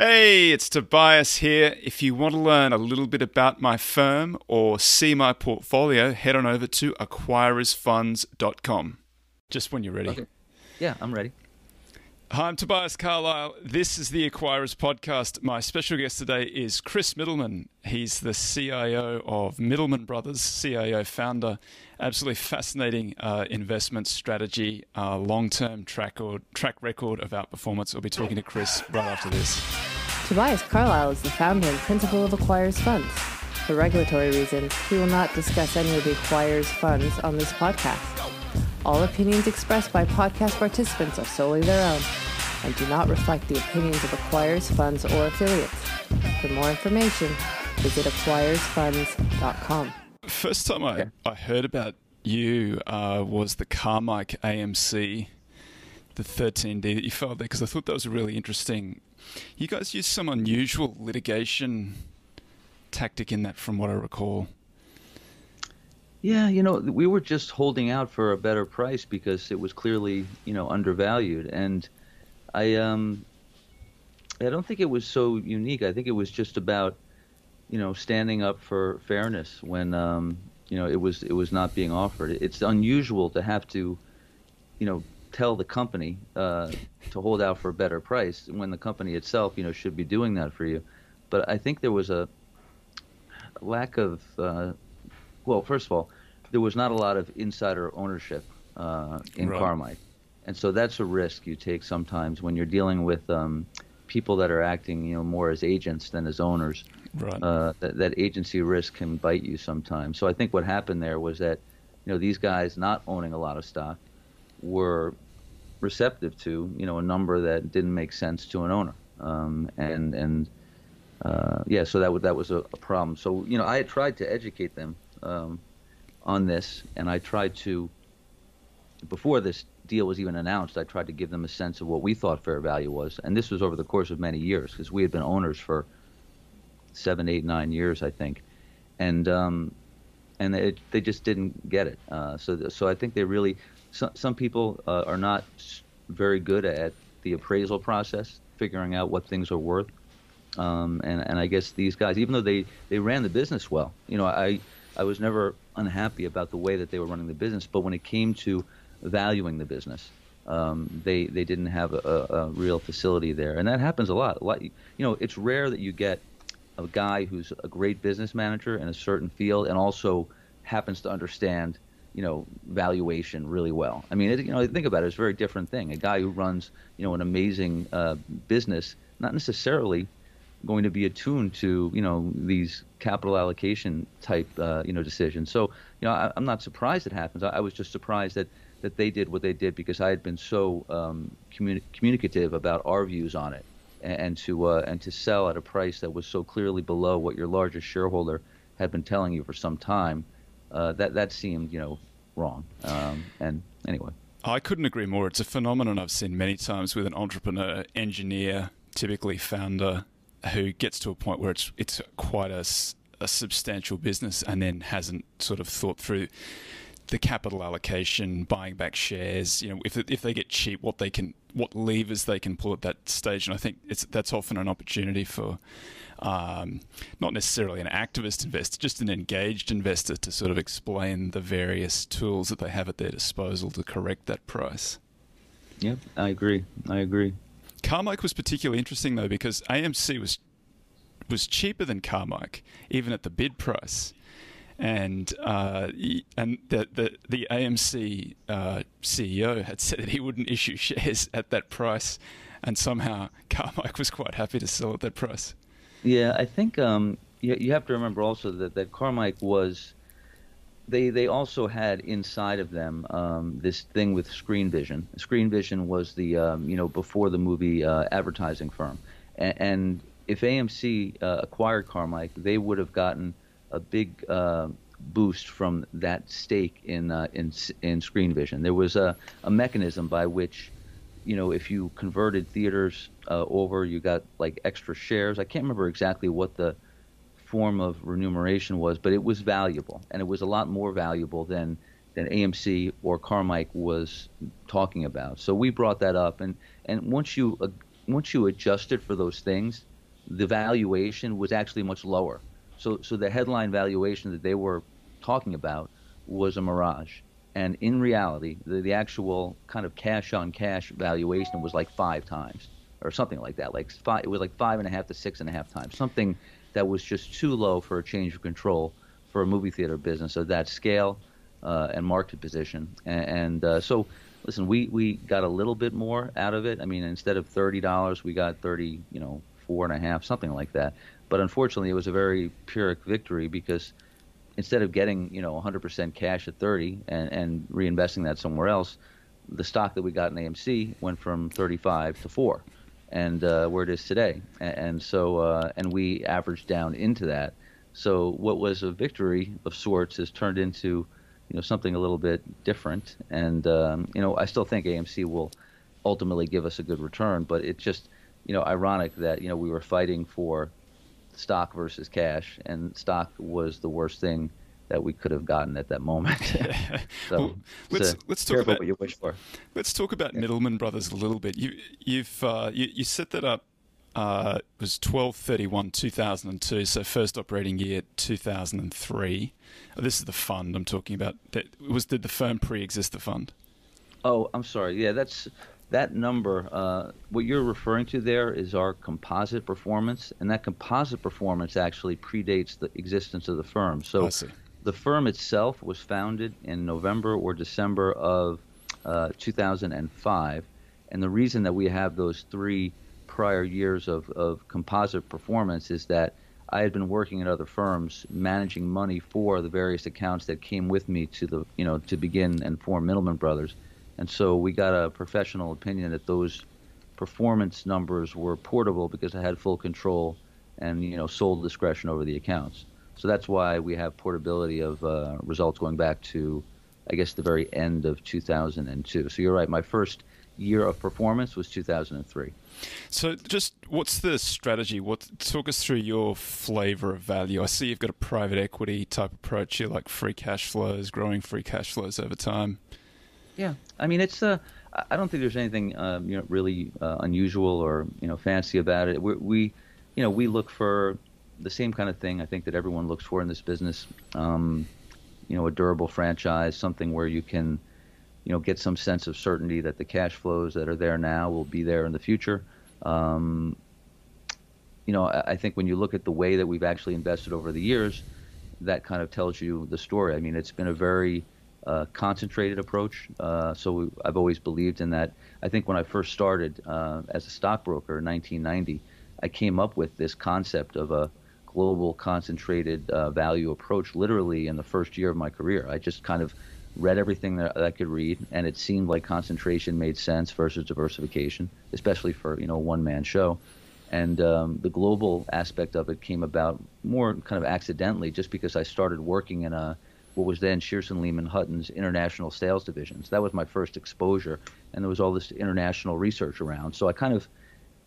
Hey, it's Tobias here. If you want to learn a little bit about my firm or see my portfolio, head on over to acquirersfunds.com. Just when you're ready. Okay. Yeah, I'm ready. Hi, I'm Tobias Carlisle. This is the Acquirers Podcast. My special guest today is Chris Mittleman. He's the CIO of Mittleman Brothers, CIO founder. Absolutely fascinating uh, investment strategy, uh, long term track, or, track record of outperformance. We'll be talking to Chris right after this. Tobias Carlisle is the founder and principal of Acquirers Funds. For regulatory reasons, we will not discuss any of the Acquirers Funds on this podcast. All opinions expressed by podcast participants are solely their own and do not reflect the opinions of Acquirers Funds or affiliates. For more information, visit acquirersfunds.com. First time I, I heard about you uh, was the Carmike AMC, the 13D that you filed there, because I thought that was really interesting. You guys used some unusual litigation tactic in that, from what I recall. Yeah, you know, we were just holding out for a better price because it was clearly, you know, undervalued. And I, um, I don't think it was so unique. I think it was just about, you know, standing up for fairness when, um, you know, it was it was not being offered. It's unusual to have to, you know, tell the company uh, to hold out for a better price when the company itself, you know, should be doing that for you. But I think there was a lack of uh, well, first of all, there was not a lot of insider ownership uh, in right. Carmike, and so that's a risk you take sometimes when you're dealing with um, people that are acting, you know, more as agents than as owners. Right. Uh, that, that agency risk can bite you sometimes. So I think what happened there was that, you know, these guys not owning a lot of stock were receptive to, you know, a number that didn't make sense to an owner. Um, and and uh, yeah, so that was that was a, a, problem. So you know, I had tried to educate them um, on this, and I tried to, before this deal was even announced, I tried to give them a sense of what we thought fair value was, and this was over the course of many years because we had been owners for seven, eight, nine years, I think, and um, and it, they just didn't get it. Uh, so so I think they really some some people uh, are not very good at the appraisal process, figuring out what things are worth. Um, and and I guess these guys, even though they they ran the business well, you know, I I was never unhappy about the way that they were running the business, but when it came to valuing the business, um, they they didn't have a, a, real facility there, and that happens a lot. A lot, you know, it's rare that you get a guy who's a great business manager in a certain field and also happens to understand, you know, valuation really well. I mean, it, you know, think about it; it's a very different thing. A guy who runs, you know, an amazing uh, business, not necessarily going to be attuned to you know these capital allocation type uh, you know decisions. So you know I, am not surprised it happens. I, I, was just surprised that that they did what they did because I had been so um, communi- communicative about our views on it, and, and to uh, and to sell at a price that was so clearly below what your largest shareholder had been telling you for some time. Uh, that that seemed you know wrong. Um, and anyway. I couldn't agree more. It's a phenomenon I've seen many times with an entrepreneur, engineer, typically founder, who gets to a point where it's it's quite a, a substantial business and then hasn't sort of thought through the capital allocation, buying back shares. You know, if if they get cheap, what they can, what levers they can pull at that stage, and I think it's that's often an opportunity for. Um, not necessarily an activist investor, just an engaged investor to sort of explain the various tools that they have at their disposal to correct that price. Yep, I agree. I agree. Carmike was particularly interesting though because AMC was was cheaper than Carmike even at the bid price, and uh, and the the, the AMC uh, CEO had said that he wouldn't issue shares at that price, and somehow Carmike was quite happy to sell at that price. Yeah, I think um, you, you have to remember also that that Carmike was they they also had inside of them um, this thing with Screen Vision. Screen Vision was the um, you know before the movie uh, advertising firm, and, if AMC uh, acquired Carmike, they would have gotten a big uh, boost from that stake in uh, in in Screen Vision. There was a, a mechanism by which you know if you converted theaters uh, over, you got like extra shares. I can't remember exactly what the form of remuneration was, but it was valuable, and it was a lot more valuable than than AMC or Carmike was talking about. So we brought that up, and and once you uh, once you adjusted for those things, the valuation was actually much lower. So so the headline valuation that they were talking about was a mirage. And in reality, the, the actual kind of cash on cash valuation was like five times or something like that. Like five, it was like five and a half to six and a half times. Something that was just too low for a change of control for a movie theater business of that scale uh, and market position. And, and uh, so, listen, we, we got a little bit more out of it. I mean, instead of thirty dollars, we got thirty, you know, four and a half, something like that. But unfortunately, it was a very pyrrhic victory because instead of getting you know 100% cash at 30 and, and reinvesting that somewhere else, the stock that we got in AMC went from 35 to four, and uh, where it is today. And, and so uh, and we averaged down into that. So what was a victory of sorts has turned into you know something a little bit different. And um, you know I still think AMC will ultimately give us a good return, but it's just you know ironic that you know we were fighting for stock versus cash, and stock was the worst thing that we could have gotten at that moment. so well, let's let's talk about what you wish for. Let's talk about yeah. Mittleman Brothers a little bit. You you've uh, you, you set that up. Uh, it was twelve thirty one two thousand and two. So first operating year two thousand and three. Oh, this is the fund I'm talking about. That was did the firm pre-exist the fund? Oh, I'm sorry. Yeah, that's that number, uh, what you're referring to there is our composite performance, and that composite performance actually predates the existence of the firm. So the firm itself was founded in November or December of uh, 2005, and the reason that we have those three prior years of, of composite performance is that I had been working at other firms managing money for the various accounts that came with me to the you know to begin and form Mittleman Brothers and so we got a professional opinion that those performance numbers were portable because I had full control and you know sole discretion over the accounts. So that's why we have portability of uh, results going back to, I guess, the very end of 2002. So you're right. My first year of performance was 2003. So, just what's the strategy? What talk us through your flavor of value? I see you've got a private equity type approach. You like free cash flows, growing free cash flows over time. Yeah, I mean it's uh, I don't think there's anything um, you know really uh, unusual or you know fancy about it. we we, you know, we look for the same kind of thing I think that everyone looks for in this business. Um, you know, a durable franchise, something where you can, you know, get some sense of certainty that the cash flows that are there now will be there in the future. Um, you know, I, I think when you look at the way that we've actually invested over the years, that kind of tells you the story. I mean, it's been a very uh, concentrated approach. Uh, so we, I've always believed in that. I think when I first started uh, as a stockbroker in 1990, I came up with this concept of a global concentrated uh, value approach literally in the first year of my career. I just kind of read everything that, I could read, and it seemed like concentration made sense versus diversification, especially for you know a one-man show. And um, the global aspect of it came about more kind of accidentally, just because I started working in a what was then Shearson Lehman Hutton's international sales divisions. That was my first exposure, and there was all this international research around. So I kind of,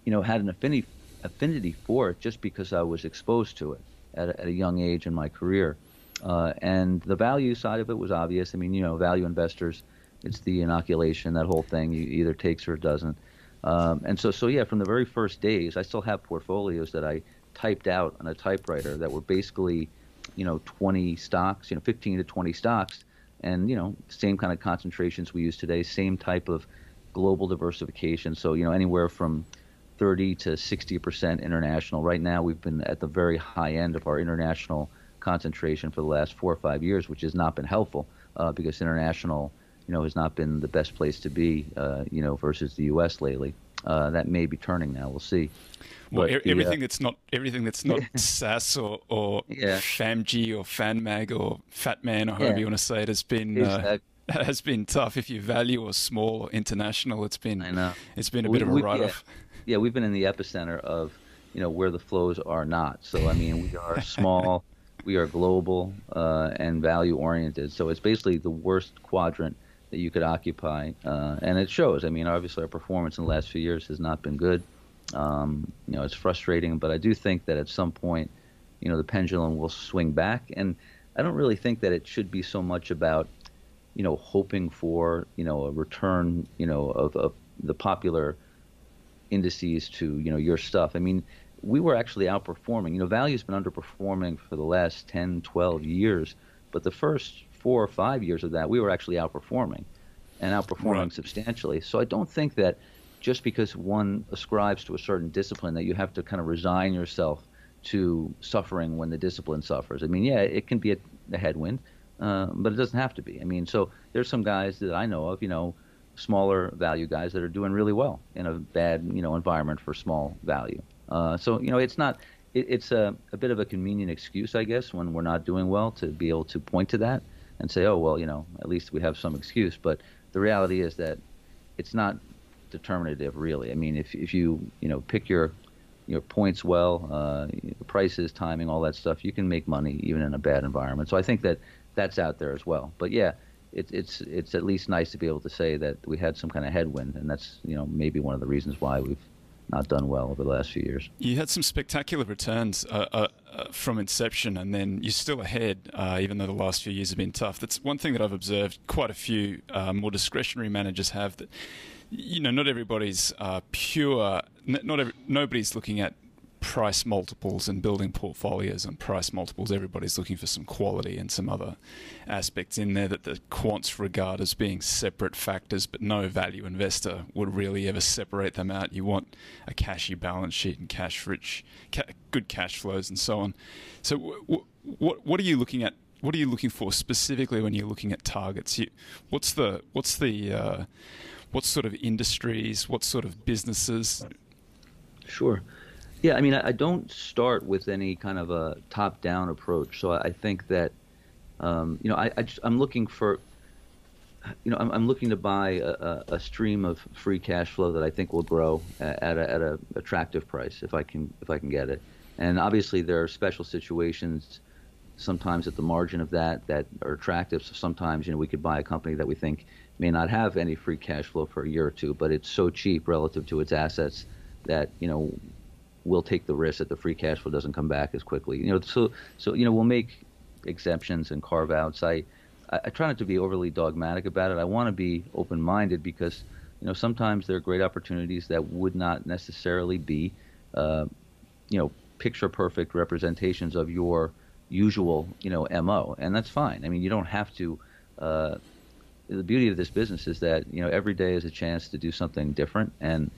you know, had an affinity affinity for it just because I was exposed to it at a, at a young age in my career. Uh, and the value side of it was obvious. I mean, you know, value investors, it's the inoculation, that whole thing. You either takes or it doesn't. Um, and so, so yeah, from the very first days, I still have portfolios that I typed out on a typewriter that were basically you know 20 stocks, you know 15 to 20 stocks, and you know same kind of concentrations we use today, same type of global diversification. So you know anywhere from 30 to 60 percent international. Right now we've been at the very high end of our international concentration for the last four or five years, which has not been helpful uh, because international you know has not been the best place to be uh, you know versus the U.S. lately. Uh, that may be turning now. We'll see. Well, but everything the, uh, that's not everything that's not SAS or or yeah. FAMG or FanMag or Fatman or however yeah. you want to say it has been uh, has been tough. If you value or small or international, it's been I know. it's been a we, bit of a write off. Yeah. yeah, we've been in the epicenter of you know where the flows are not. So I mean, we are small, we are global, uh, and value oriented. So it's basically the worst quadrant that you could occupy, uh, and it shows. I mean, obviously our performance in the last few years has not been good. Um, you know, it's frustrating, but I do think that at some point, you know, the pendulum will swing back. And I don't really think that it should be so much about, you know, hoping for, you know, a return, you know, of, of the popular indices to you know your stuff. I mean, we were actually outperforming. You know, value's been underperforming for the last 10, 12 years, but the first four or five years of that, we were actually outperforming and outperforming right. substantially. So I don't think that just because one ascribes to a certain discipline that you have to kind of resign yourself to suffering when the discipline suffers. I mean, yeah, it can be a, a headwind, uh, but it doesn't have to be. I mean, so there's some guys that I know of, you know, smaller value guys that are doing really well in a bad, you know, environment for small value. Uh, so you know, it's not. It, it's a, a bit of a convenient excuse, I guess, when we're not doing well to be able to point to that and say, oh well, you know, at least we have some excuse. But the reality is that it's not determinative, really. I mean, if if you you know pick your your points well, uh, prices, timing, all that stuff, you can make money even in a bad environment. So I think that that's out there as well. But yeah, it's it's it's at least nice to be able to say that we had some kind of headwind, and that's you know maybe one of the reasons why we've not done well over the last few years. You had some spectacular returns uh, uh, uh, from inception, and then you're still ahead, uh, even though the last few years have been tough. That's one thing that I've observed. Quite a few uh, more discretionary managers have that. You know, not everybody's pure. Not every, nobody's looking at price multiples and building portfolios and price multiples, everybody's looking for some quality and some other aspects in there that the quants regard as being separate factors, but no value investor would really ever separate them out. You want a cashy balance sheet and cash rich, ca- good cash flows and so on. So, w- what what are you looking at? What are you looking for specifically when you're looking at targets? You, what's the what's the uh, what sort of industries? What sort of businesses? Sure. Yeah, I mean, I, I don't start with any kind of a top-down approach. So I think that, um, you know, I, I am looking for, you know, I'm, I'm looking to buy a, a, stream of free cash flow that I think will grow at a, at a attractive price if I can if I can get it. And obviously, there are special situations sometimes at the margin of that that are attractive. So sometimes, you know, we could buy a company that we think may not have any free cash flow for a year or two, but it's so cheap relative to its assets that you know we'll take the risk that the free cash flow doesn't come back as quickly. You know, so so you know we'll make exemptions and carve outs. I I, try not to be overly dogmatic about it. I want to be open minded because you know sometimes there are great opportunities that would not necessarily be uh, you know picture perfect representations of your usual you know mo, and that's fine. I mean, you don't have to. Uh, the beauty of this business is that you know every day is a chance to do something different and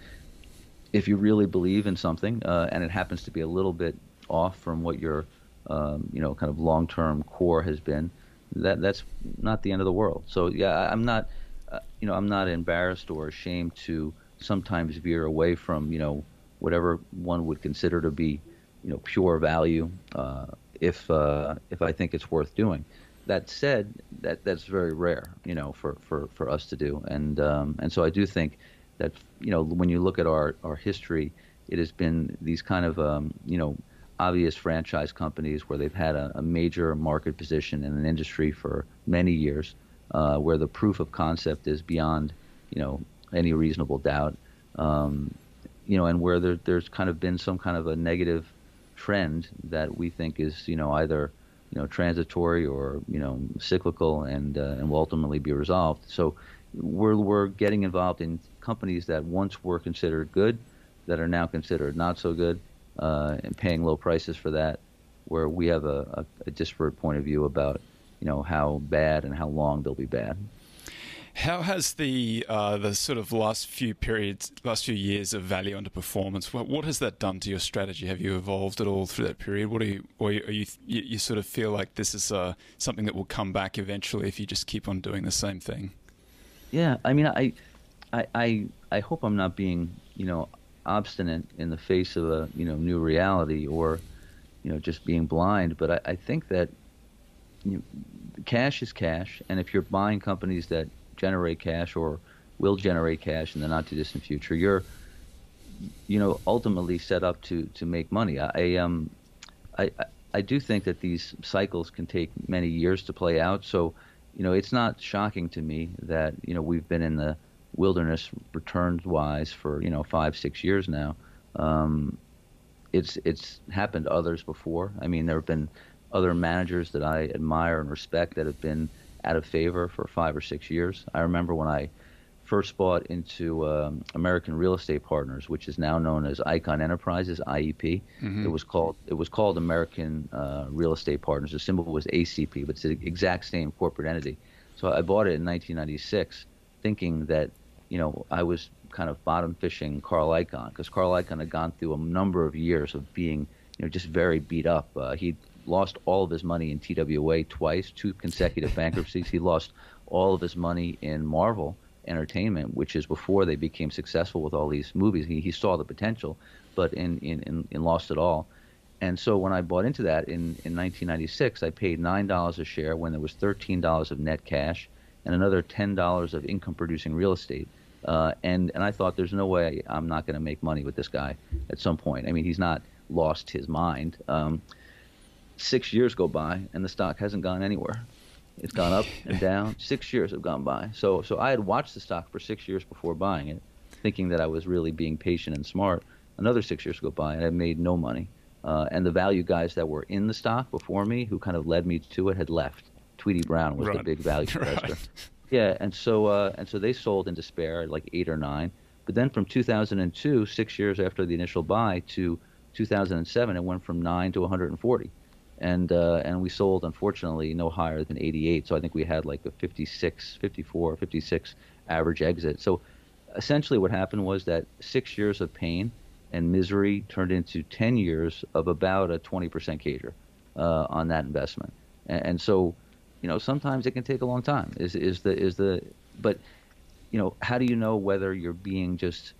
if you really believe in something uh, and it happens to be a little bit off from what your um, you know kind of long-term core has been, that that's not the end of the world. So yeah, I'm not uh, you know I'm not embarrassed or ashamed to sometimes veer away from you know whatever one would consider to be you know pure value uh, if uh, if I think it's worth doing. That said, that that's very rare, you know, for, for, for us to do, and um, and so I do think that you know when you look at our our history, it has been these kind of um, you know obvious franchise companies where they've had a, a, major market position in an industry for many years, uh, where the proof of concept is beyond you know any reasonable doubt, um, you know, and where there, there's kind of been some kind of a negative trend that we think is you know either you know transitory or you know cyclical and uh, and will ultimately be resolved. So we're we're getting involved in companies that once were considered good, that are now considered not so good, uh, and paying low prices for that, where we have a, a, a disparate point of view about you know how bad and how long they'll be bad. How has the uh, the sort of last few periods, last few years of value underperformance? What, what has that done to your strategy? Have you evolved at all through that period? What are you, or are you, you, you sort of feel like this is uh, something that will come back eventually if you just keep on doing the same thing? Yeah, I mean, I, I, I, I hope I'm not being, you know, obstinate in the face of a, you know, new reality or, you know, just being blind. But I, I think that you know, cash is cash, and if you're buying companies that generate cash or will generate cash in the not too distant future, you're, you know, ultimately set up to to make money. I, um, I, I do think that these cycles can take many years to play out. So you know, it's not shocking to me that you know we've been in the wilderness returns wise for you know five six years now. Um, it's it's happened to others before. I mean, there have been other managers that I admire and respect that have been out of favor for five or six years. I remember when I first bought into um, American Real Estate Partners, which is now known as Icahn Enterprises (IEP). Mm-hmm. It was called it was called American uh, Real Estate Partners. The symbol was ACP, but it's the exact same corporate entity. So I bought it in 1996, thinking that you know I was kind of bottom fishing Carl Icahn because Carl Icahn had gone through a number of years of being you know just very beat up. Uh, he lost all of his money in TWA twice, two consecutive bankruptcies. He lost all of his money in Marvel Entertainment, which is before they became successful with all these movies. He, he saw the potential, but in, in, in, in lost it all. And so when I bought into that in, in 1996, I paid $9 a share when there was $13 of net cash and another $10 of income producing real estate. Uh, and, and I thought there's no way I'm not going to make money with this guy at some point. I mean, he's not lost his mind. Um, six years go by and the stock hasn't gone anywhere. It's gone up and down. Six years have gone by. So so I had watched the stock for six years before buying it, thinking that I was really being patient and smart. Another six years go by and I made no money. Uh, and the value guys that were in the stock before me, who kind of led me to it, had left. Tweedy Brown was right. the big value investor. Right. Yeah, and so uh, and so they sold in despair like eight or nine. But then from 2002, six years after the initial buy, to 2007, it went from nine to 140 and uh, and we sold unfortunately no higher than 88 so i think we had like a 56 54 56 average exit. So essentially what happened was that six years of pain and misery turned into 10 years of about a 20% CAGR uh, on that investment. And, and so you know sometimes it can take a long time. Is is the is the but you know how do you know whether you're being just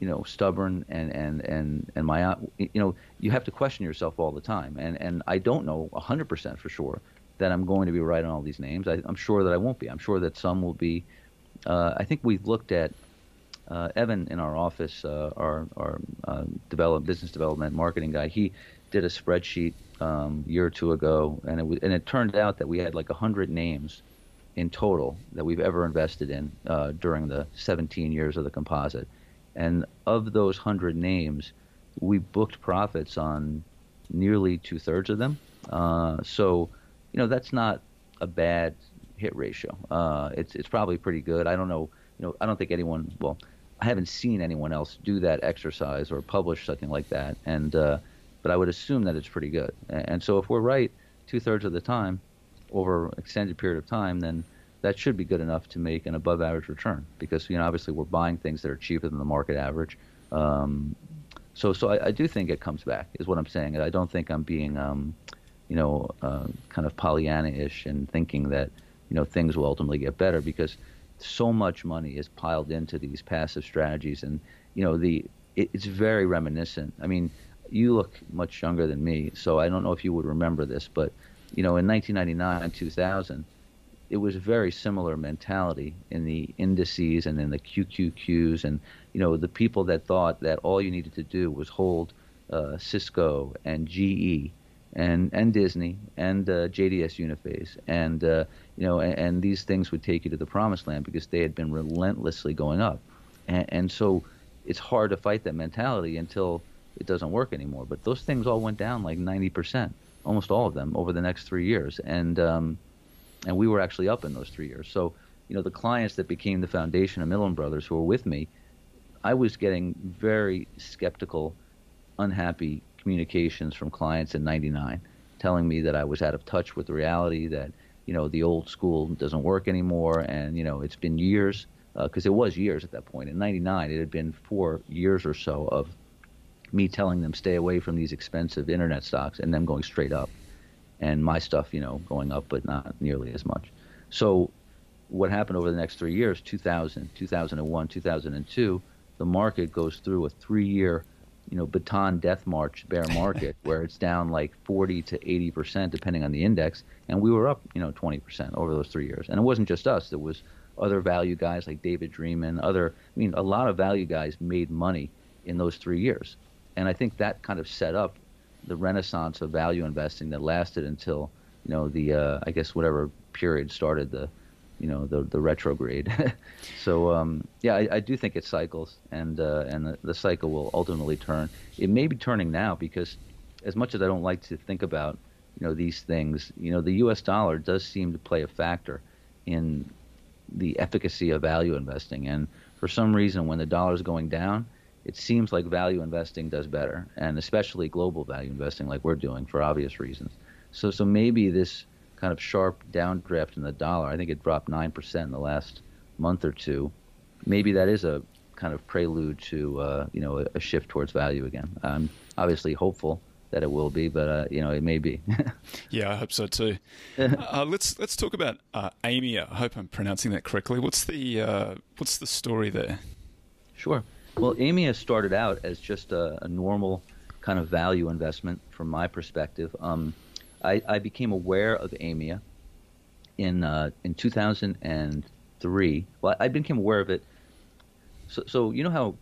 you know stubborn and and and and my you know you have to question yourself all the time. And and I don't know 100% for sure that I'm going to be right on all these names. I, am sure that I won't be. I'm sure that some will be. Uh, I think we've looked at uh, Evan in our office uh, our our uh, develop business development marketing guy. He did a spreadsheet um, year or two ago and it and it turned out that we had like 100 names in total that we've ever invested in uh, during the 17 years of the composite and of those 100 names, we booked profits on nearly two thirds of them. Uh, so, you know, that's not a bad hit ratio. Uh, it's, it's probably pretty good. I don't know, you know, I don't think anyone, well, I haven't seen anyone else do that exercise or publish something like that. And, uh, but I would assume that it's pretty good. And, so if we're right two thirds of the time over an extended period of time, then that should be good enough to make an above average return because you know obviously we're buying things that are cheaper than the market average. Um, so so I, I, do think it comes back is what I'm saying. I don't think I'm being um, you know uh, kind of Pollyanna-ish and thinking that you know things will ultimately get better because so much money is piled into these passive strategies and you know the it, it's very reminiscent. I mean you look much younger than me, so I don't know if you would remember this, but you know in 1999 and 2000 it was a very similar mentality in the indices and in the QQQs, and you know the people that thought that all you needed to do was hold uh, Cisco and GE and and Disney and uh, JDS Uniphase, and uh, you know, and, and, these things would take you to the promised land because they had been relentlessly going up, and, and so it's hard to fight that mentality until it doesn't work anymore. But those things all went down like 90%, almost all of them over the next three years, and um, and we were actually up in those three years. So, you know, the clients that became the foundation of Mittleman Brothers who were with me, I was getting very skeptical, unhappy communications from clients in '99, telling me that I was out of touch with reality, that you know the old school doesn't work anymore, and you know it's been years because uh, it was years at that point. In '99, it had been four years or so of me telling them stay away from these expensive internet stocks and them going straight up and my stuff, you know, going up, but not nearly as much. So, what happened over the next three years 2000, 2001, 2002 the market goes through a three year, you know, Bataan death march bear market where it's down like 40 to 80 percent depending on the index, and we were up, you know, 20 percent over those three years. And it wasn't just us; there was other value guys like David Dreman, other, I mean, a lot of value guys made money in those three years, and I think that kind of set up the renaissance of value investing that lasted until you know the uh, I guess whatever period started the you know the the retrograde. so um, yeah, I, I, do think it cycles, and uh, and the, the, cycle will ultimately turn. It may be turning now because as much as I don't like to think about you know these things, you know the U.S. dollar does seem to play a factor in the efficacy of value investing. And for some reason, when the dollar is going down, it seems like value investing does better, and especially global value investing, like we're doing for obvious reasons. So, so maybe this kind of sharp downdraft in the dollar, I think it dropped nine percent in the last month or two. Maybe that is a kind of prelude to uh, you know a, a, shift towards value again. I'm obviously hopeful that it will be, but uh, you know it may be. yeah, I hope so too. uh, let's let's talk about uh, Aimia. I hope I'm pronouncing that correctly. What's the uh, what's the story there? Sure. Well, Aimia started out as just a, a normal kind of value investment from my perspective. Um, I, I, became aware of Aimia in uh, in 2003. Well, I became aware of it. So, so you know how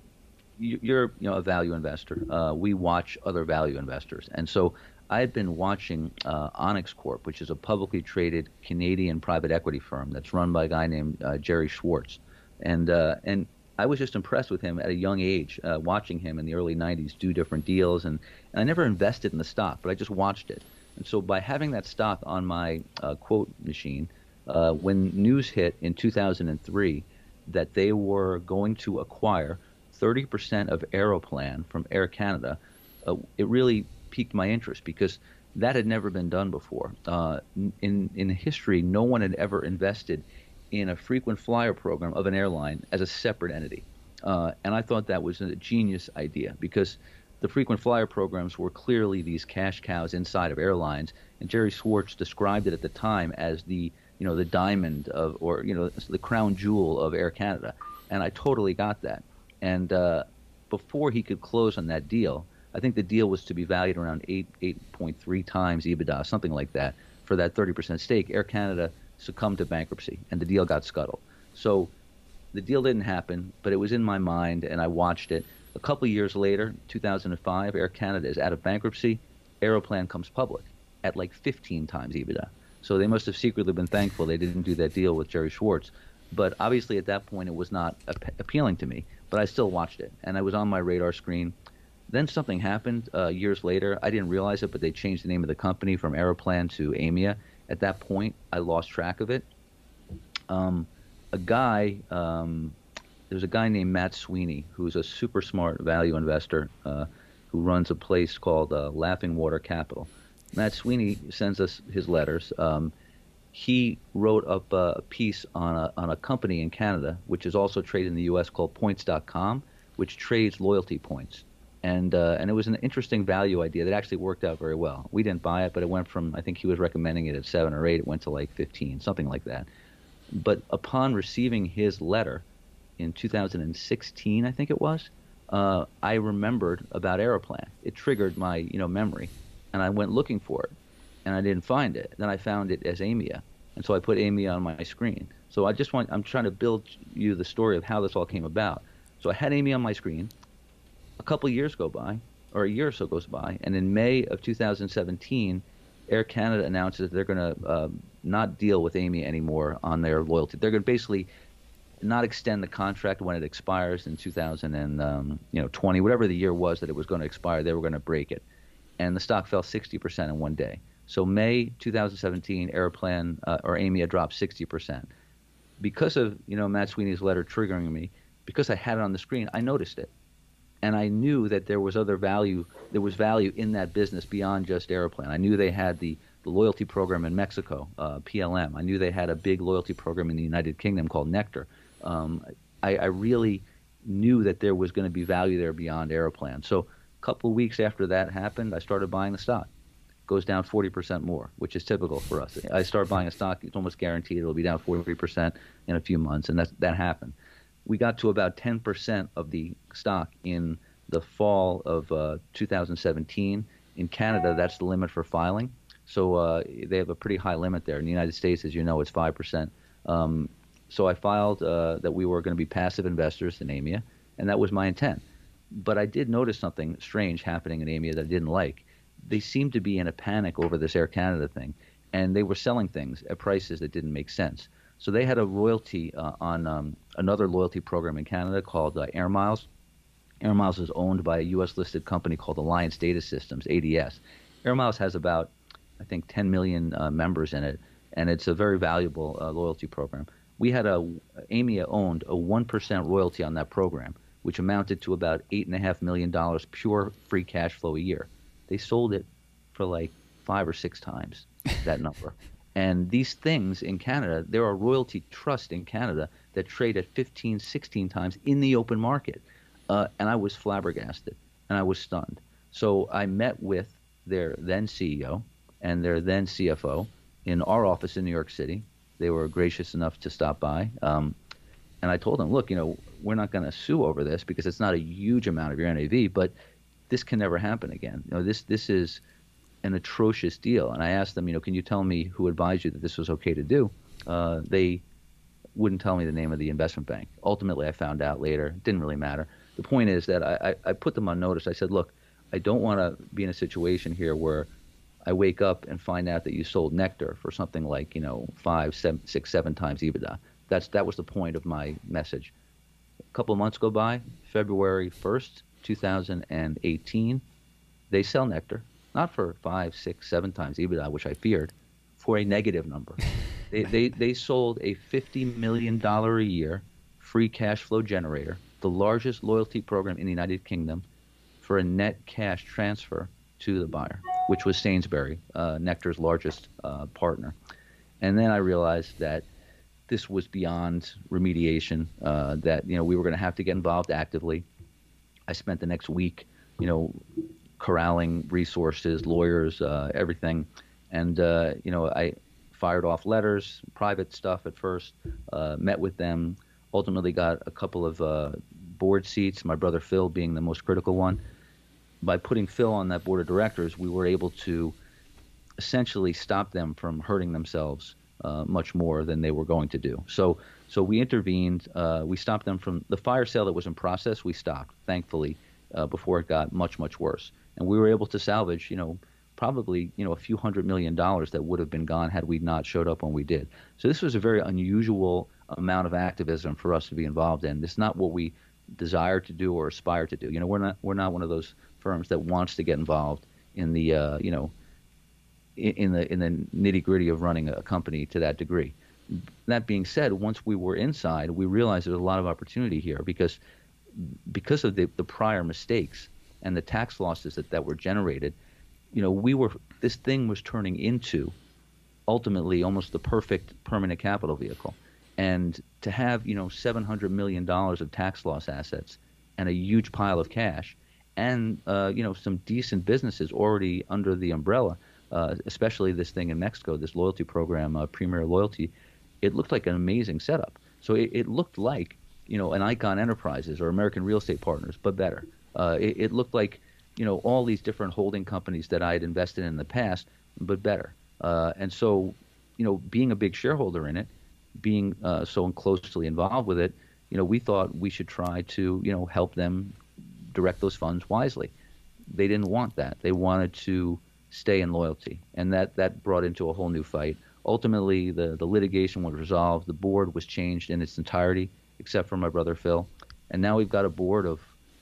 you're you know a value investor. Uh, we watch other value investors, and so I had been watching uh, Onex Corp, which is a publicly traded Canadian private equity firm that's run by a guy named uh, Gerry Schwartz, and uh, and I was just impressed with him at a young age, uh, watching him in the early '90s do different deals, and, and I never invested in the stock, but I just watched it. And so by having that stock on my uh, quote machine, when news hit in 2003 that they were going to acquire 30% of Aeroplan from Air Canada, uh, it really piqued my interest because that had never been done before. Uh, in in history, no one had ever invested in a frequent flyer program of an airline as a separate entity, uh, and I thought that was a genius idea because the frequent flyer programs were clearly these cash cows inside of airlines, and Gerry Schwartz described it at the time as the you know the diamond of or you know the crown jewel of Air Canada, and I totally got that. And uh, before he could close on that deal, I think the deal was to be valued around eight eight point three times EBITDA, something like that, for that thirty percent stake. Air Canada succumbed to bankruptcy, and the deal got scuttled. So the deal didn't happen, but it was in my mind, and I watched it. A couple years later, 2005, Air Canada is out of bankruptcy. Aeroplan comes public at like 15 times EBITDA. So they must have secretly been thankful they didn't do that deal with Gerry Schwartz. But obviously, at that point, it was not ap- appealing to me but I still watched it, and I was on my radar screen. Then something happened uh, years later. I didn't realize it, but they changed the name of the company from Aeroplan to Aimia. At that point, I lost track of it. Um, a guy, um, there's a guy named Matt Sweeney who's a super smart value investor uh, who runs a place called uh, Laughing Water Capital. Matt Sweeney sends us his letters. Um, he wrote up a piece on a, on a company in Canada, which is also traded in the U.S. called Points.com, which trades loyalty points. And, uh, and it was an interesting value idea that actually worked out very well. We didn't buy it, but it went from, I think he was recommending it at 7 or 8, it went to like 15, something like that. But upon receiving his letter in 2016, I think it was, uh, I remembered about Aeroplan. It triggered my you know memory, and I went looking for it and I didn't find it. Then I found it as Aimia, and so I put Aimia on my screen. So I just want I'm trying to build you the story of how this all came about. So I had Aimia on my screen. A couple years go by, or a year or so goes by, and in May of 2017, Air Canada announces that they're going to uh, not deal with Aimia anymore on their loyalty. They're going to basically not extend the contract when it expires in 2000 and um, you know 20, whatever the year was that it was going to expire. They were going to break it, and the stock fell 60% in one day. So May 2017, Aeroplan uh, or Aimia dropped 60%. Because of you know Matt Sweeney's letter triggering me, because I had it on the screen, I noticed it, and I knew that there was other value. There was value in that business beyond just Aeroplan. I knew they had the the loyalty program in Mexico, uh, PLM. I knew they had a big loyalty program in the United Kingdom called Nectar. Um, I, I, really knew that there was going to be value there beyond Aeroplan. So a couple of weeks after that happened, I started buying the stock goes down 40% more, which is typical for us. I start buying a stock, it's almost guaranteed it'll be down 40% in a few months, and that, that happened. We got to about 10% of the stock in the fall of uh, 2017. In Canada, that's the limit for filing. So uh, they have a pretty high limit there. In the United States, as you know, it's 5%. Um, so I filed uh, that we were going to be passive investors in Aimia, and that was my intent. But I did notice something strange happening in Aimia that I didn't like they seemed to be in a panic over this Air Canada thing, and they were selling things at prices that didn't make sense. So they had a royalty uh, on um, another loyalty program in Canada called uh, Air Miles. Air Miles is owned by a U.S. listed company called Alliance Data Systems (ADS). Air Miles has about, I think, 10 million uh, members in it, and it's a very valuable uh, loyalty program. we had a Aimia owned a one percent royalty on that program, which amounted to about eight and a half million dollars pure free cash flow a year. They sold it for like five or six times that number. And these things in Canada, there are royalty trusts in Canada that trade at 15, 16 times in the open market. Uh, and I was flabbergasted and I was stunned. So I met with their then CEO and their then CFO in our office in New York City. They were gracious enough to stop by. Um, and I told them, look, you know, we're not going to sue over this because it's not a huge amount of your NAV, but this can never happen again. You know, this this is an atrocious deal. And I asked them, you know, can you tell me who advised you that this was okay to do? Uh, they wouldn't tell me the name of the investment bank. Ultimately, I found out later. It didn't really matter. The point is that I, I, I put them on notice. I said, look, I don't want to be in a situation here where I wake up and find out that you sold Nectar for something like you know five, seven, six, seven times EBITDA. That's that was the point of my message. A couple of months go by. February 1st, 2018, they sell Nectar not for five, six, seven times EBITDA, which I feared, for a negative number. they, they they sold a fifty million dollar a year free cash flow generator, the largest loyalty program in the United Kingdom, for a net cash transfer to the buyer which was Sainsbury, uh, Nectar's largest uh, partner. And then I realized that this was beyond remediation. Uh, that you know we were going to have to get involved actively. I spent the next week, you know, corralling resources, lawyers, uh, everything, and uh, you know I fired off letters, private stuff at first. Uh, met with them. Ultimately, got a couple of board seats. My brother Phil being the most critical one by putting Phil on that board of directors, we were able to essentially stop them from hurting themselves uh, much more than they were going to do. So, so we intervened. Uh, we stopped them from the fire sale that was in process. We stopped, thankfully, uh, before it got much, much worse. And we were able to salvage, you know, probably you know a few hundred million dollars that would have been gone had we not showed up when we did. So this was a very unusual amount of activism for us to be involved in. It's not what we desire to do or aspire to do. You know, we're not we're not one of those firms that wants to get involved in the uh, you know in, the in the nitty gritty of running a company to that degree. That being said, once we were inside, we realized there was a lot of opportunity here because because of the, the prior mistakes and the tax losses that, that were generated, you know, we were this thing was turning into ultimately almost the perfect permanent capital vehicle. And to have, you know, seven hundred million dollars of tax loss assets and a huge pile of cash and uh, you know some decent businesses already under the umbrella, uh, especially this thing in Mexico, this loyalty program, uh, Premier Loyalty. It looked like an amazing setup. So it, it, looked like you know an Icahn Enterprises or American Real Estate Partners, but better. Uh, it, it, looked like you know all these different holding companies that I had invested in, in the past, but better. Uh, and so you know being a big shareholder in it, being uh, so closely involved with it, you know we thought we should try to you know help them direct those funds wisely. They didn't want that. They wanted to stay in loyalty, and that that brought into a whole new fight. Ultimately, the the litigation was resolved. The board was changed in its entirety, except for my brother Phil, and now we've got a board of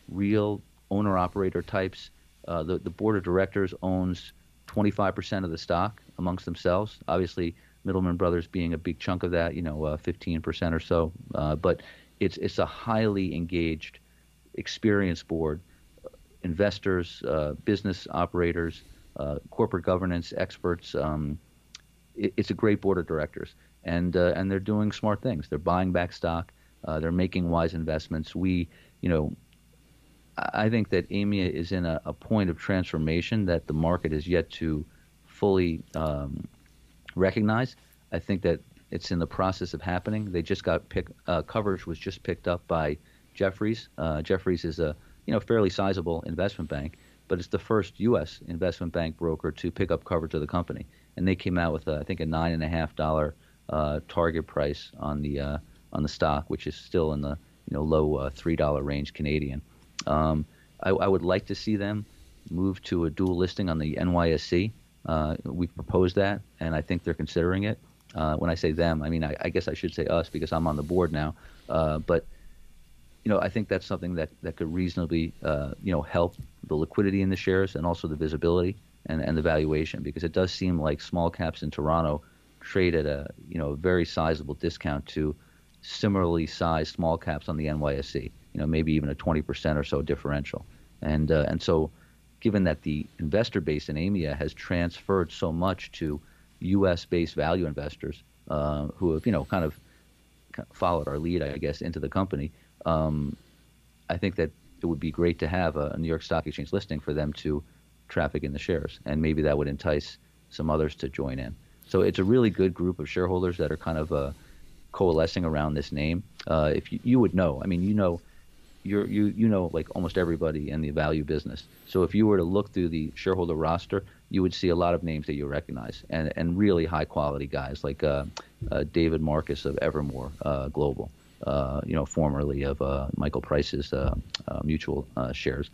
real owner operator types. Uh, the the board of directors owns 25% of the stock amongst themselves. Obviously, Mittleman Brothers being a big chunk of that, you know, uh, 15% or so. Uh, but it's it's a highly engaged experienced board, investors, uh, business operators, uh, corporate governance experts. Um, it, it's a great board of directors, and uh, and they're doing smart things. They're buying back stock. They're making wise investments. We, you know, I think that Aimia is in a, a point of transformation that the market is yet to fully um, recognize. I think that it's in the process of happening. They just got pick, uh, coverage was just picked up by Jefferies. Uh, Jefferies is a you know fairly sizable investment bank, but it's the first U.S. investment bank broker to pick up coverage of the company, and they came out with a, I think a nine and a half dollar uh, target price on the uh, on the stock, which is still in the you know low uh, three dollar range Canadian. Um, I, I, would like to see them move to a dual listing on the NYSE. Uh, we've proposed that, and I think they're considering it. Uh, when I say them, I mean I, I, guess I should say us because I'm on the board now. Uh, but you know, I think that's something that, that could reasonably, uh, you know, help the liquidity in the shares and also the visibility and, and the valuation because it does seem like small caps in Toronto trade at a, you know, very sizable discount to similarly sized small caps on the NYSE. You know, maybe even a 20% or so differential. And uh, and so, given that the investor base in Aimia has transferred so much to U.S.-based value investors uh, who have you know kind of followed our lead, I guess, into the company, um, I think that it would be great to have a, a New York Stock Exchange listing for them to traffic in the shares, and maybe that would entice some others to join in. So it's a really good group of shareholders that are kind of uh, coalescing around this name. Uh, if you, you would know, I mean, you know, you're, you you know like almost everybody in the value business. So if you were to look through the shareholder roster, you would see a lot of names that you recognize and and really high quality guys like uh, uh, David Marcus of Evermore uh, Global, uh, you know, formerly of uh, Michael Price's uh, mutual shares.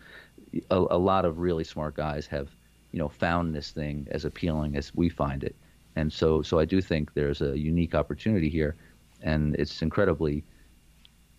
A, a lot of really smart guys have you know found this thing as appealing as we find it, and so so I do think there's a unique opportunity here, and it's incredibly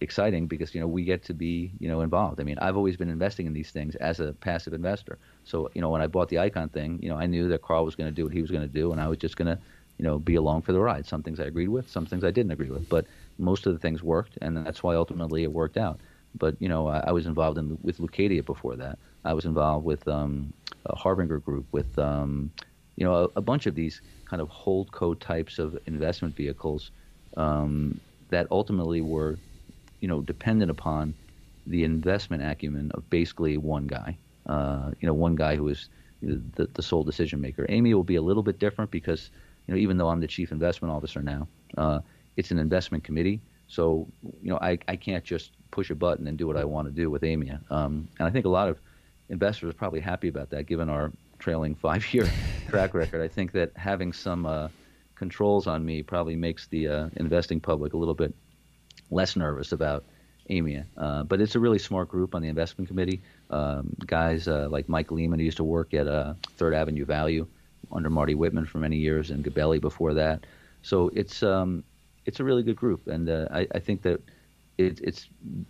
exciting because you know we get to be you know involved. I mean, I've always been investing in these things as a passive investor. So you know, when I bought the Icahn thing, you know, I knew that Carl was going to do what he was going to do, and I was just going to you know be along for the ride. Some things I agreed with, some things I didn't agree with, but most of the things worked, and that's why ultimately it worked out. But you know, I, I was involved in with Leucadia before that. I was involved with um, Harbinger Group, with um, you know a, a, bunch of these kind of holdco types of investment vehicles um, that ultimately were you know, dependent upon the investment acumen of basically one guy. Uh, you know, one guy who is the, the sole decision maker. Aimia will be a little bit different because, you know, even though I'm the chief investment officer now, uh, it's an investment committee. So, you know, I, I can't just push a button and do what I want to do with Aimia. Um, and I think a lot of investors are probably happy about that, given our trailing five-year track record. I think that having some uh, controls on me probably makes the uh, investing public a little bit less nervous about Aimia. Uh, but it's a really smart group on the investment committee. Um, guys uh, like Mike Lehman, who used to work at uh, Third Avenue Value under Marty Whitman for many years, and Gabelli before that. So it's um, it's a really good group, and uh, I, I, think that it, it's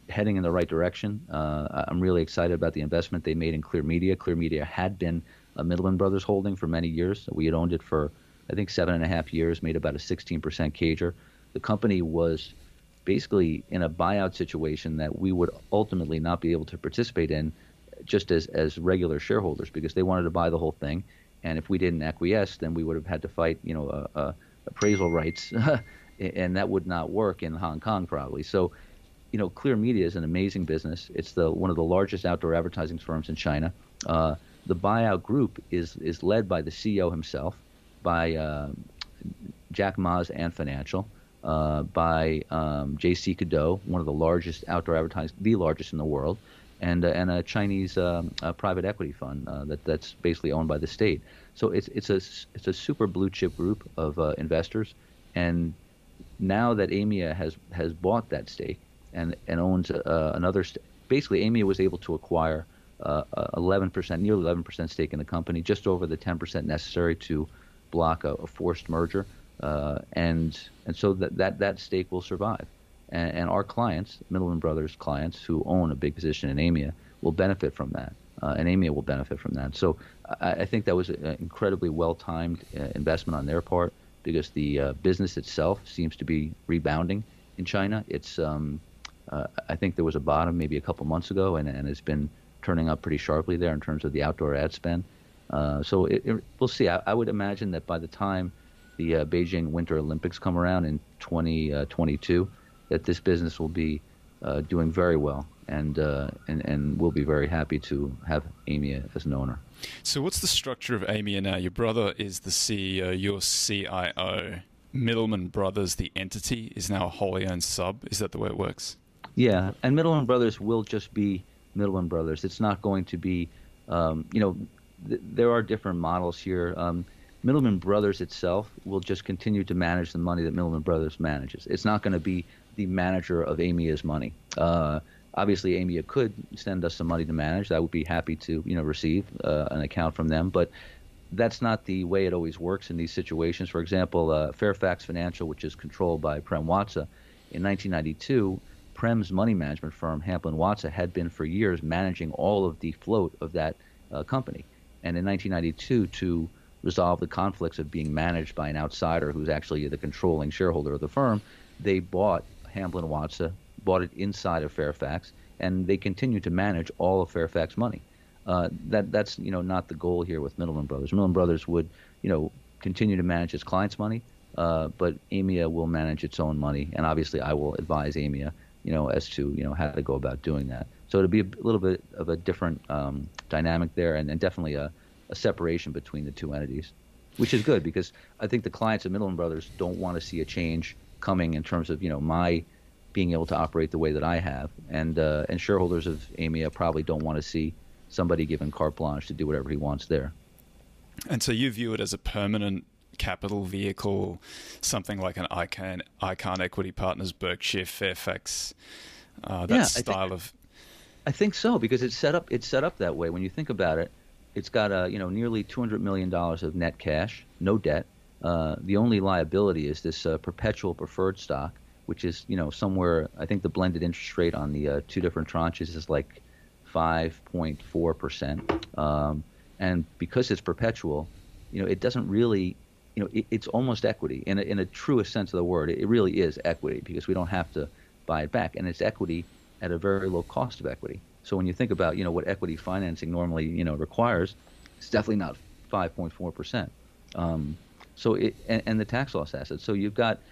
heading in the right direction. Uh, I'm really excited about the investment they made in Clear Media. Clear Media had been a Mittleman Brothers holding for many years. We had owned it for I think seven and a half years, made about a 16% CAGR. The company was basically in a buyout situation that we would ultimately not be able to participate in just as, as regular shareholders because they wanted to buy the whole thing. And if we didn't acquiesce, then we would have had to fight, you know, uh, uh, appraisal rights, and that would not work in Hong Kong probably. So, you know, Clear Media is an amazing business. It's the one of the largest outdoor advertising firms in China. Uh, the buyout group is is led by the CEO himself, by uh, Jack Ma's Ant Financial, uh, by um, JCDecaux, one of the largest outdoor advertising, the largest in the world, and uh, and a Chinese um, private equity fund uh, that that's basically owned by the state. So it's it's a it's a super blue chip group of uh, investors, and now that Aimia has has bought that stake and and owns uh, another, st- basically Aimia was able to acquire. 11%, nearly 11% stake in the company, just over the 10% necessary to block a, a forced merger uh, and and so that, that that stake will survive. And, and, our clients, Mittleman Brothers clients who own a big position in Aimia, will benefit from that, uh, and Aimia will benefit from that. So I, I think that was an incredibly well-timed uh, investment on their part because the uh, business itself seems to be rebounding in China. It's um, uh, I think there was a bottom maybe a couple months ago, and, and it's been turning up pretty sharply there in terms of the outdoor ad spend. Uh, so it, it, we'll see. I, I would imagine that by the time the uh, Beijing Winter Olympics come around in 2022, uh, that this business will be uh, doing very well, and uh, and and we'll be very happy to have Aimia as an owner. So, what's the structure of Aimia now? Your brother is the CEO, your CIO. Mittleman Brothers, the entity, is now a wholly owned sub. Is that the way it works? Yeah, and Mittleman Brothers will just be Mittleman Brothers. It's not going to be, um, you know, th- there are different models here. Um, Mittleman Brothers itself will just continue to manage the money that Mittleman Brothers manages. It's not going to be the manager of Aimia's money. Uh, obviously, Aimia could send us some money to manage. I would be happy to, you know, receive uh, an account from them. But that's not the way it always works in these situations. For example, uh, Fairfax Financial, which is controlled by Prem Watsa, in 1992, Prem's money management firm, Hamblin Watsa, had been for years managing all of the float of that uh, company. And in 1992, to resolve the conflicts of being managed by an outsider who's actually the controlling shareholder of the firm, they bought Hamblin Watsa, bought it inside of Fairfax, and they continue to manage all of Fairfax money. Uh, that that's you know not the goal here with Mittleman Brothers. Mittleman Brothers would you know continue to manage its clients' money, uh, but Aimia will manage its own money, and obviously I will advise Aimia you know as to you know how to go about doing that. So it'll be a little bit of a different um, dynamic there, and, and definitely a, a separation between the two entities, which is good because I think the clients of Mittleman Brothers don't want to see a change coming in terms of you know my being able to operate the way that I have, and uh, and shareholders of Aimia probably don't want to see somebody given carte blanche to do whatever he wants there. And so you view it as a permanent capital vehicle, something like an Icahn, Icahn Equity Partners, Berkshire, Fairfax, uh, that yeah, style think, of. I think so because it's set up. It's set up that way. When you think about it, it's got a you know nearly 200 million dollars of net cash, no debt. Uh, the only liability is this uh, perpetual preferred stock, which is you know somewhere. I think the blended interest rate on the uh, two different tranches is like 5.4 percent, um, and because it's perpetual, you know it doesn't really, you know, it, it's almost equity in a, in a truest sense of the word. It really is equity because we don't have to buy it back, and it's equity at a very low cost of equity. So when you think about you know what equity financing normally you know requires, it's definitely not 5.4 percent. Um, so it and, and the tax loss assets. So you've got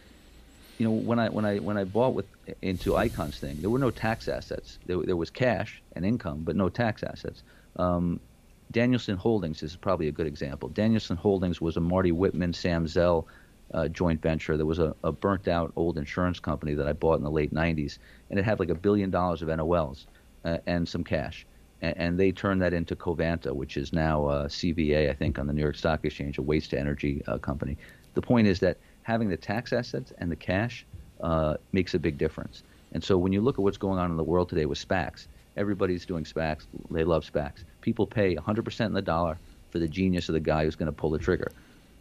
you know, when I when I when I bought with into Icahn's thing, there were no tax assets. There, there was cash and income, but no tax assets. Um, Danielson Holdings is probably a good example. Danielson Holdings was a Marty Whitman, Sam Zell uh, joint venture. There was a, a burnt out old insurance company that I bought in the late 90s, and it had like a billion dollars of NOLs and some cash. And, they turned that into Covanta, which is now uh, CVA, I think, on the New York Stock Exchange, a waste to energy uh, company. The point is that having the tax assets and the cash uh, makes a big difference. And so when you look at what's going on in the world today with SPACs, everybody's doing SPACs. They love SPACs. People pay 100% in the dollar for the genius of the guy who's going to pull the trigger.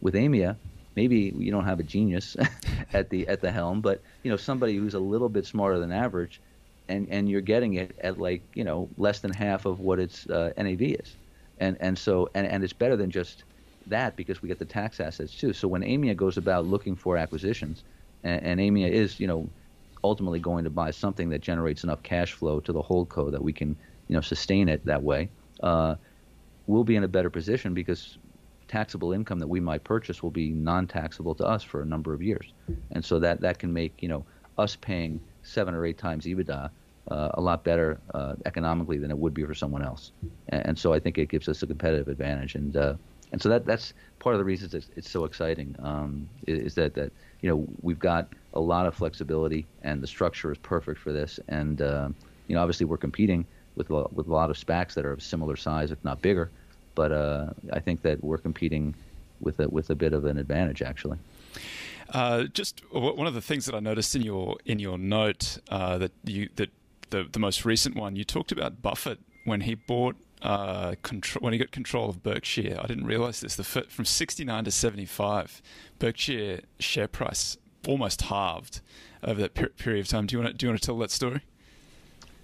With Aimia, maybe you don't have a genius at the at the helm, but you know somebody who's a little bit smarter than average, and and you're getting it at like you know less than half of what its uh, NAV is, and and so and and it's better than just that because we get the tax assets too. So when Aimia goes about looking for acquisitions, and, and Aimia is, you know, ultimately going to buy something that generates enough cash flow to the hold co that we can, you know, sustain it that way, uh, we'll be in a better position because taxable income that we might purchase will be non-taxable to us for a number of years, and so that that can make you know us paying seven or eight times EBITDA uh, a lot better uh, economically than it would be for someone else, and, and, so I think it gives us a competitive advantage. And uh, and so that that's part of the reasons it's, it's so exciting um, is that that you know we've got a lot of flexibility and the structure is perfect for this. And uh, you know obviously we're competing with a, with a lot of SPACs that are of similar size if not bigger. But uh, I think that we're competing with a, with a bit of an advantage actually. Uh, just one of the things that I noticed in your in your note uh, that you that the the most recent one you talked about Buffett when he bought uh, control, when he got control of Berkshire. I didn't realize this. The from 69 to 75, Berkshire share price almost halved over that per- period of time. Do you want to do you want to tell that story?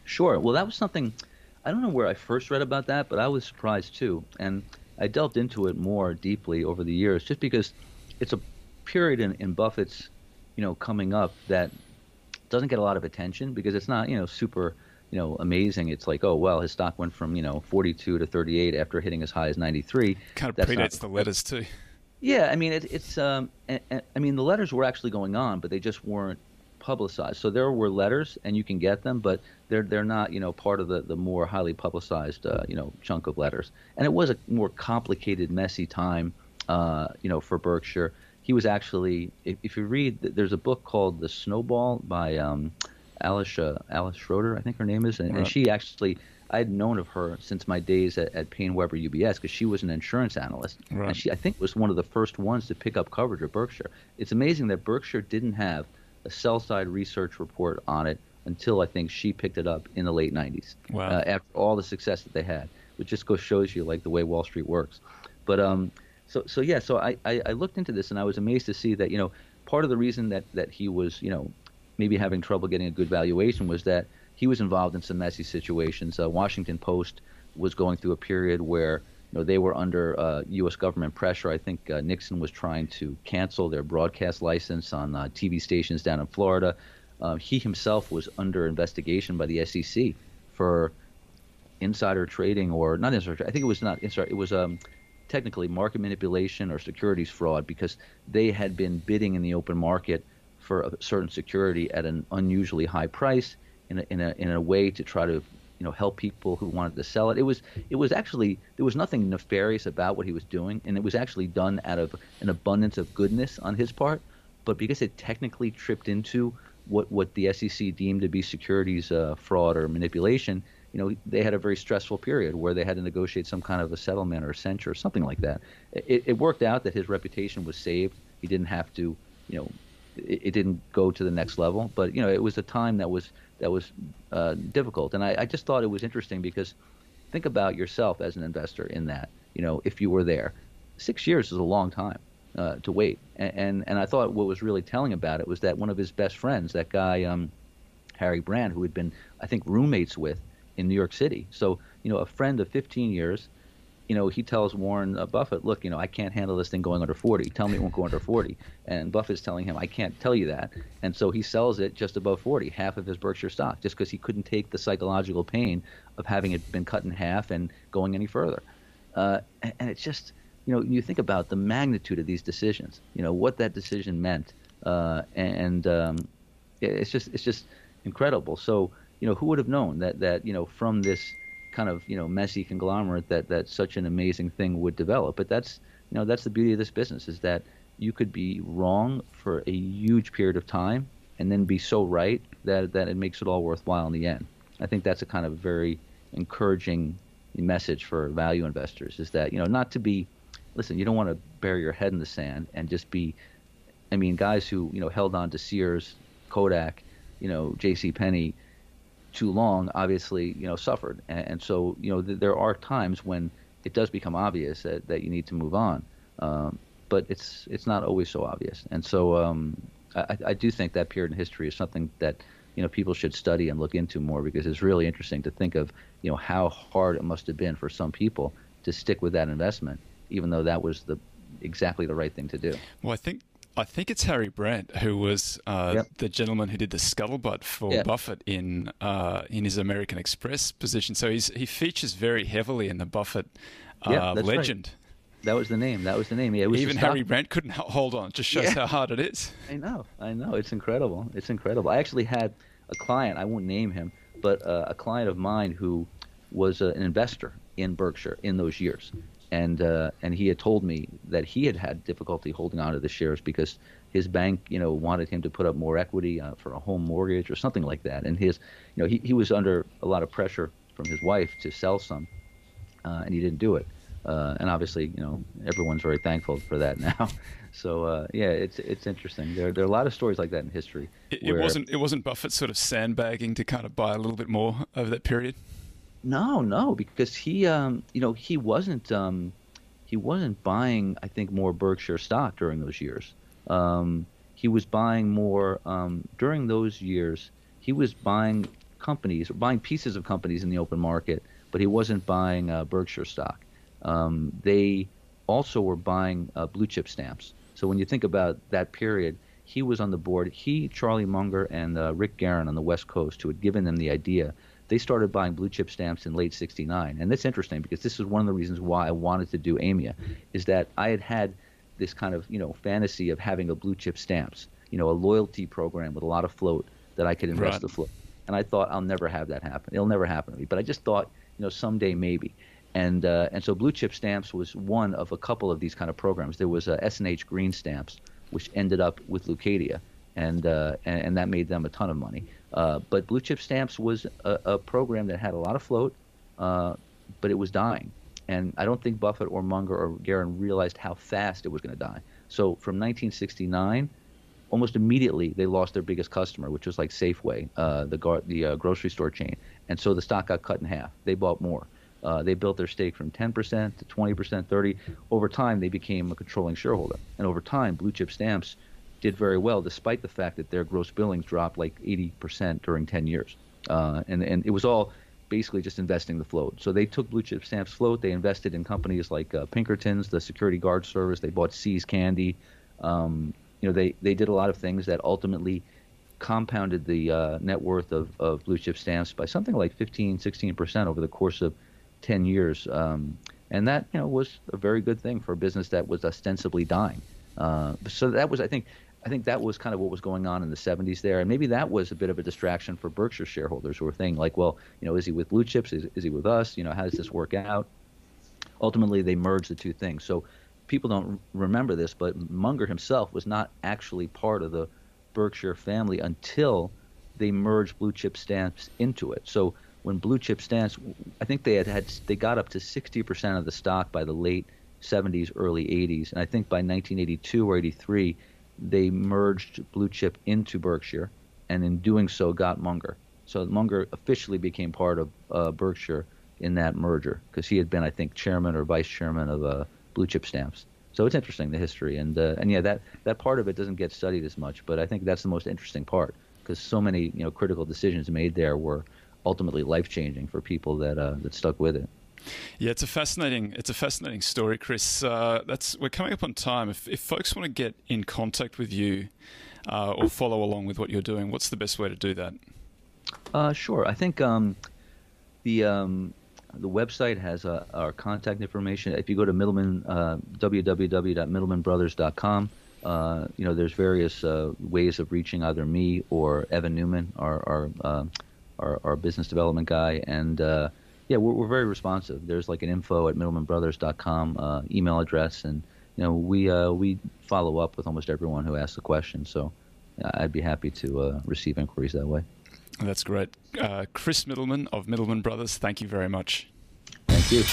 Sure. Well, that was something I don't know where I first read about that, but I was surprised too, and I delved into it more deeply over the years, just because it's a period in, in Buffett's, you know, coming up that doesn't get a lot of attention because it's not you know super you know amazing. It's like oh well, his stock went from you know 42 to 38 after hitting as high as 93. Kind of That's predates not, the letters too. Yeah, I mean it, it's um, and, and, I mean the letters were actually going on, but they just weren't publicized. So there were letters, and you can get them, but they're they're not you know part of the the more highly publicized uh, you know chunk of letters. And it was a more complicated, messy time, uh, you know, for Berkshire. He was actually, if, if you read, there's a book called The Snowball by um, Alice uh, Alice Schroeder, I think her name is, and, right. and she actually I had known of her since my days at, at PaineWebber UBS because she was an insurance analyst, right. and she I think was one of the first ones to pick up coverage of Berkshire. It's amazing that Berkshire didn't have a sell side research report on it until I think she picked it up in the late 90s. Wow. Uh, after all the success that they had, which just goes shows you like the way Wall Street works. But um, so so yeah, so I, I, I looked into this and I was amazed to see that you know part of the reason that that he was you know maybe having trouble getting a good valuation was that he was involved in some messy situations. Uh, Washington Post was going through a period where you know they were under uh, U.S. government pressure. I think uh, Nixon was trying to cancel their broadcast license on uh, TV stations down in Florida. Uh, he himself was under investigation by the SEC for insider trading or not insider. I think it was not insider. It was um, technically market manipulation or securities fraud because they had been bidding in the open market for a certain security at an unusually high price in a, in a, in a way to try to you know help people who wanted to sell it. It was it was actually there was nothing nefarious about what he was doing, and it was actually done out of an abundance of goodness on his part. But because it technically tripped into what what the SEC deemed to be securities uh, fraud or manipulation, you know, they had a very stressful period where they had to negotiate some kind of a settlement or a censure or something like that. It, it worked out that his reputation was saved. He didn't have to, you know, it, it, didn't go to the next level. But you know, it was a time that was that was uh, difficult, and I, I just thought it was interesting because think about yourself as an investor in that. You know, if you were there, six years is a long time uh, to wait. And, and, and I thought what was really telling about it was that one of his best friends, that guy um, Harry Brand, who had been I think roommates with in New York City. So, you know, a friend of 15 years, you know, he tells Warren uh, Buffett, look, you know, I can't handle this thing going under 40. Tell me it won't go under 40. And Buffett's telling him, I can't tell you that. And so he sells it just above 40, half of his Berkshire stock, just because he couldn't take the psychological pain of having it been cut in half and going any further. Uh, and, it's just, you know, you think about the magnitude of these decisions, you know, what that decision meant. Uh, and um, it's just, it's just incredible. So, you know, who would have known that that you know from this kind of you know messy conglomerate that that such an amazing thing would develop? But that's you know that's the beauty of this business is that you could be wrong for a huge period of time and then be so right that that it makes it all worthwhile in the end. I think that's a kind of very encouraging message for value investors is that you know not to be listen you don't want to bury your head in the sand and just be I mean guys who you know held on to Sears, Kodak, you know J.C. Penney too long, obviously, you know, suffered. And, and so, you know, th- there are times when it does become obvious that, that you need to move on. Um, but it's it's not always so obvious. And so um, I, I do think that period in history is something that you know people should study and look into more because it's really interesting to think of you know how hard it must have been for some people to stick with that investment, even though that was the exactly the right thing to do. Well, I think I think it's Harry Brand who was uh, yep. the gentleman who did the scuttlebutt for yep. Buffett in uh, in his American Express position. So he's he features very heavily in the Buffett uh, yep, legend. Right. That was the name. That was the name. Yeah, Even Harry Brand couldn't hold on. It just shows yeah. how hard it is. I know. I know. It's incredible. It's incredible. I actually had a client. I won't name him, but uh, a client of mine who was uh, an investor in Berkshire in those years, and uh, and he had told me that he had had difficulty holding on to the shares because his bank, you know, wanted him to put up more equity uh, for a home mortgage or something like that, and his, you know, he, he was under a lot of pressure from his wife to sell some, uh, and he didn't do it, uh, and obviously, you know, everyone's very thankful for that now. So uh, yeah, it's it's interesting. There there are a lot of stories like that in history. It, it wasn't it wasn't Buffett sort of sandbagging to kind of buy a little bit more over that period. No, no, because he, um, you know, he wasn't, um, he wasn't buying. I think more Berkshire stock during those years. Um, he was buying more um, during those years. He was buying companies, buying pieces of companies in the open market, but he wasn't buying uh, Berkshire stock. Um, they also were buying uh, blue chip stamps. So when you think about that period, he was on the board. He, Charlie Munger, and uh, Rick Guerin on the West Coast, who had given them the idea they started buying blue chip stamps in late 69 and that's interesting because this is one of the reasons why i wanted to do AMIA is that i had had this kind of you know fantasy of having a blue chip stamps you know a loyalty program with a lot of float that i could invest right. the float. And i thought i'll never have that happen. It'll never happen to me. But i just thought you know someday maybe. And uh, and so blue chip stamps was one of a couple of these kind of programs. There was uh, S&H green stamps which ended up with Leucadia and, uh, and, and that made them a ton of money uh, but Blue Chip Stamps was a, a, program that had a lot of float, uh, but it was dying. And I don't think Buffett or Munger or Guerin realized how fast it was going to die. So from 1969, almost immediately they lost their biggest customer, which was like Safeway, uh, the gar- the uh, grocery store chain. And so the stock got cut in half. They bought more. Uh, they built their stake from 10% to 20%, 30. Over time, they became a controlling shareholder. And over time, Blue Chip Stamps did very well, despite the fact that their gross billings dropped like 80% during 10 years. Uh, and, and it was all basically just investing the float. So they took Blue Chip Stamps float. They invested in companies like uh, Pinkertons, the security guard service. They bought See's Candy. Um, you know, they, they did a lot of things that ultimately compounded the uh, net worth of, of blue chip stamps by something like 15, 16% over the course of 10 years. Um, and that you know was a very good thing for a business that was ostensibly dying. Uh, so that was, I think, I think that was kind of what was going on in the 70s there, and maybe that was a bit of a distraction for Berkshire shareholders who were thinking like, well, you know, is he with blue chips? Is, is he with us? You know, how does this work out? Ultimately, they merged the two things. So people don't remember this, but Munger himself was not actually part of the Berkshire family until they merged blue chip stamps into it. So when blue chip stamps, I think they had had they got up to 60% of the stock by the late 70s, early 80s, and I think by 1982 or 83 they merged blue chip into Berkshire, and in doing so got Munger. So Munger officially became part of uh, Berkshire in that merger because he had been, I think, chairman or vice chairman of uh, blue chip stamps. So it's interesting the history, and uh, and yeah, that that part of it doesn't get studied as much, but I think that's the most interesting part because so many you know critical decisions made there were ultimately life changing for people that uh, that stuck with it. Yeah, it's a fascinating it's a fascinating story, Chris. Uh, that's we're coming up on time. If, if folks want to get in contact with you uh, or follow along with what you're doing, what's the best way to do that? Uh, sure. I think um, the um, the website has uh, our contact information. If you go to Mittleman uh, www.mittlemanbrothers.com, uh, you know there's various uh, ways of reaching either me or Evan Newman, our our uh, our, our business development guy, and uh, yeah, we're, we're very responsive. There's like an info at mittlemanbrothers.com uh, email address, and you know we uh, we follow up with almost everyone who asks a question. So I'd be happy to uh, receive inquiries that way. That's great, uh, Chris Mittleman of Mittleman Brothers. Thank you very much. Thank you.